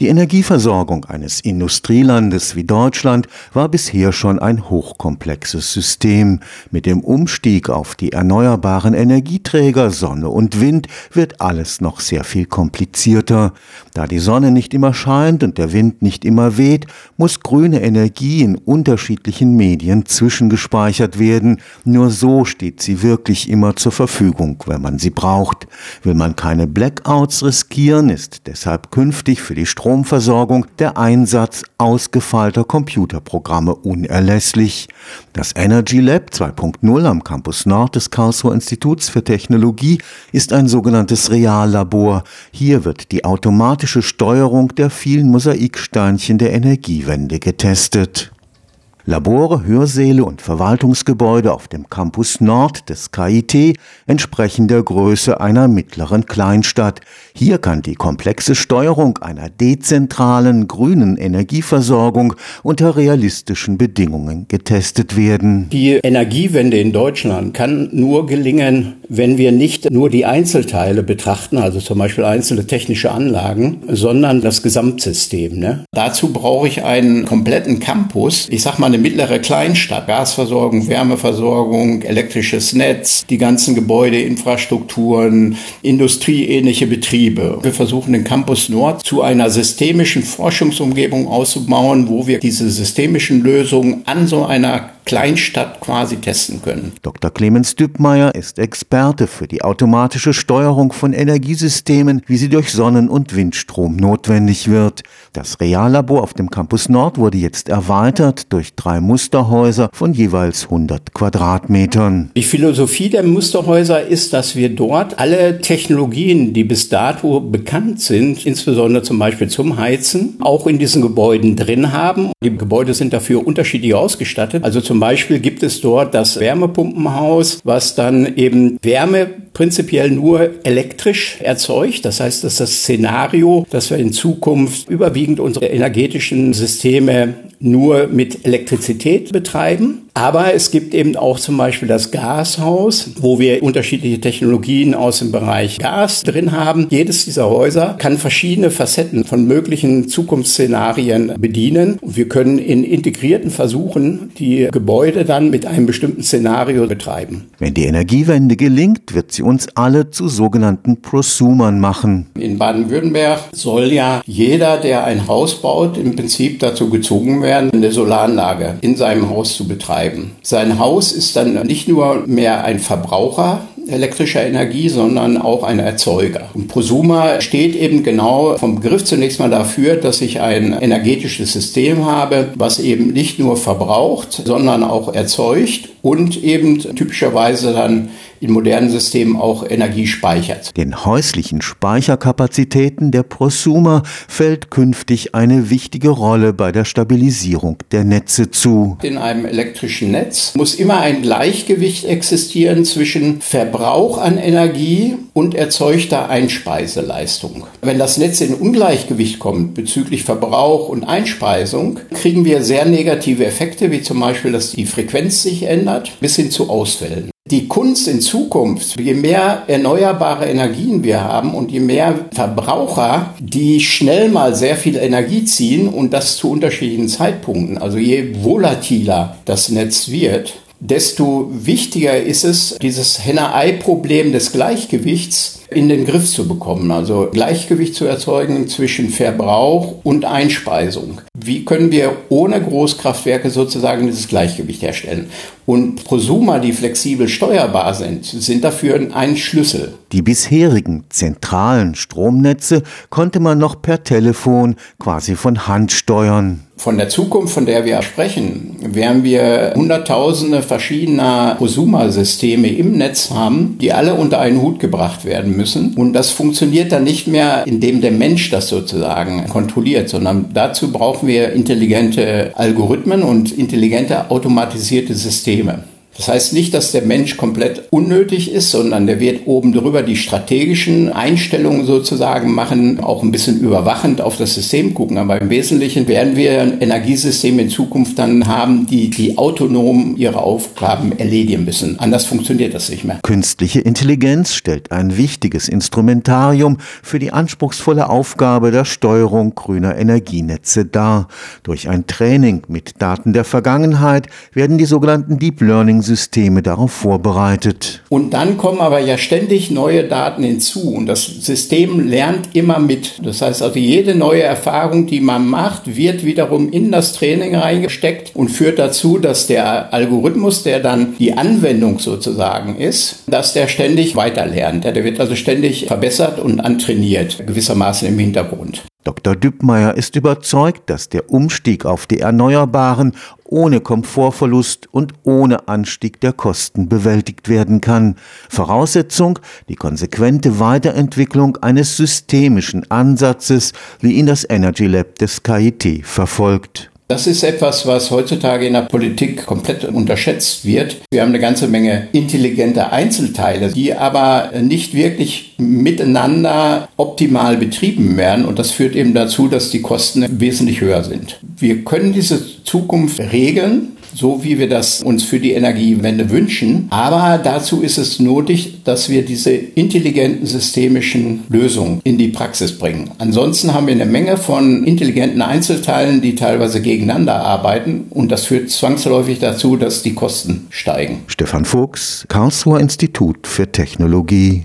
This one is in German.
Die Energieversorgung eines Industrielandes wie Deutschland war bisher schon ein hochkomplexes System. Mit dem Umstieg auf die erneuerbaren Energieträger Sonne und Wind wird alles noch sehr viel komplizierter. Da die Sonne nicht immer scheint und der Wind nicht immer weht, muss grüne Energie in unterschiedlichen Medien zwischengespeichert werden. Nur so steht sie wirklich immer zur Verfügung, wenn man sie braucht. Will man keine Blackouts riskieren, ist deshalb künftig für die Strom Stromversorgung der Einsatz ausgefeilter Computerprogramme unerlässlich. Das Energy Lab 2.0 am Campus Nord des Karlsruher Instituts für Technologie ist ein sogenanntes Reallabor. Hier wird die automatische Steuerung der vielen Mosaiksteinchen der Energiewende getestet. Labore, Hörsäle und Verwaltungsgebäude auf dem Campus Nord des KIT entsprechen der Größe einer mittleren Kleinstadt. Hier kann die komplexe Steuerung einer dezentralen grünen Energieversorgung unter realistischen Bedingungen getestet werden. Die Energiewende in Deutschland kann nur gelingen, wenn wir nicht nur die Einzelteile betrachten, also zum Beispiel einzelne technische Anlagen, sondern das Gesamtsystem. Ne? Dazu brauche ich einen kompletten Campus. Ich sag mal eine mittlere Kleinstadt, Gasversorgung, Wärmeversorgung, elektrisches Netz, die ganzen Gebäudeinfrastrukturen, industrieähnliche Betriebe. Wir versuchen den Campus Nord zu einer systemischen Forschungsumgebung auszubauen, wo wir diese systemischen Lösungen an so einer Kleinstadt quasi testen können. Dr. Clemens Dübmeier ist Experte für die automatische Steuerung von Energiesystemen, wie sie durch Sonnen- und Windstrom notwendig wird. Das Reallabor auf dem Campus Nord wurde jetzt erweitert durch drei Musterhäuser von jeweils 100 Quadratmetern. Die Philosophie der Musterhäuser ist, dass wir dort alle Technologien, die bis dato bekannt sind, insbesondere zum Beispiel zum Heizen, auch in diesen Gebäuden drin haben. Die Gebäude sind dafür unterschiedlich ausgestattet. Also zum Beispiel gibt es dort das Wärmepumpenhaus, was dann eben Wärme prinzipiell nur elektrisch erzeugt. Das heißt, das ist das Szenario, dass wir in Zukunft überwiegend unsere energetischen Systeme nur mit Elektrizität betreiben. Aber es gibt eben auch zum Beispiel das Gashaus, wo wir unterschiedliche Technologien aus dem Bereich Gas drin haben. Jedes dieser Häuser kann verschiedene Facetten von möglichen Zukunftsszenarien bedienen. Und wir können in integrierten Versuchen die Gebäude dann mit einem bestimmten Szenario betreiben. Wenn die Energiewende gelingt, wird sie uns alle zu sogenannten Prosumern machen. In Baden-Württemberg soll ja jeder, der ein Haus baut, im Prinzip dazu gezogen werden, eine Solaranlage in seinem Haus zu betreiben. Sein Haus ist dann nicht nur mehr ein Verbraucher elektrischer Energie, sondern auch ein Erzeuger. Und Prosumer steht eben genau vom Begriff zunächst mal dafür, dass ich ein energetisches System habe, was eben nicht nur verbraucht, sondern auch erzeugt und eben typischerweise dann in modernen Systemen auch Energie speichert. Den häuslichen Speicherkapazitäten der Prosumer fällt künftig eine wichtige Rolle bei der Stabilisierung der Netze zu. In einem elektrischen Netz muss immer ein Gleichgewicht existieren zwischen Verbrauch an Energie und erzeugter Einspeiseleistung. Wenn das Netz in Ungleichgewicht kommt bezüglich Verbrauch und Einspeisung, kriegen wir sehr negative Effekte, wie zum Beispiel, dass die Frequenz sich ändert, bis hin zu Ausfällen. Die Kunst in Zukunft, je mehr erneuerbare Energien wir haben und je mehr Verbraucher, die schnell mal sehr viel Energie ziehen und das zu unterschiedlichen Zeitpunkten, also je volatiler das Netz wird, desto wichtiger ist es, dieses Henne-Ei-Problem des Gleichgewichts in den Griff zu bekommen, also Gleichgewicht zu erzeugen zwischen Verbrauch und Einspeisung. Wie können wir ohne Großkraftwerke sozusagen dieses Gleichgewicht herstellen? Und Prosumer, die flexibel steuerbar sind, sind dafür ein Schlüssel. Die bisherigen zentralen Stromnetze konnte man noch per Telefon quasi von Hand steuern. Von der Zukunft, von der wir sprechen, werden wir Hunderttausende verschiedener Prosumer-Systeme im Netz haben, die alle unter einen Hut gebracht werden müssen. Und das funktioniert dann nicht mehr, indem der Mensch das sozusagen kontrolliert, sondern dazu brauchen wir intelligente Algorithmen und intelligente automatisierte Systeme. Das heißt nicht, dass der Mensch komplett unnötig ist, sondern der wird oben drüber die strategischen Einstellungen sozusagen machen, auch ein bisschen überwachend auf das System gucken. Aber im Wesentlichen werden wir ein Energiesystem in Zukunft dann haben, die, die autonom ihre Aufgaben erledigen müssen. Anders funktioniert das nicht mehr. Künstliche Intelligenz stellt ein wichtiges Instrumentarium für die anspruchsvolle Aufgabe der Steuerung grüner Energienetze dar. Durch ein Training mit Daten der Vergangenheit werden die sogenannten Deep Learning Systeme darauf vorbereitet. Und dann kommen aber ja ständig neue Daten hinzu und das System lernt immer mit. Das heißt also, jede neue Erfahrung, die man macht, wird wiederum in das Training reingesteckt und führt dazu, dass der Algorithmus, der dann die Anwendung sozusagen ist, dass der ständig weiter lernt. Der wird also ständig verbessert und antrainiert, gewissermaßen im Hintergrund. Dr. Düppmeier ist überzeugt, dass der Umstieg auf die Erneuerbaren ohne Komfortverlust und ohne Anstieg der Kosten bewältigt werden kann. Voraussetzung die konsequente Weiterentwicklung eines systemischen Ansatzes, wie ihn das Energy Lab des KIT verfolgt. Das ist etwas, was heutzutage in der Politik komplett unterschätzt wird. Wir haben eine ganze Menge intelligente Einzelteile, die aber nicht wirklich miteinander optimal betrieben werden. Und das führt eben dazu, dass die Kosten wesentlich höher sind. Wir können diese Zukunft regeln, so wie wir das uns für die Energiewende wünschen. Aber dazu ist es nötig, dass wir diese intelligenten systemischen Lösungen in die Praxis bringen. Ansonsten haben wir eine Menge von intelligenten Einzelteilen, die teilweise gegeneinander arbeiten und das führt zwangsläufig dazu, dass die Kosten steigen. Stefan Fuchs, Karlsruher Institut für Technologie.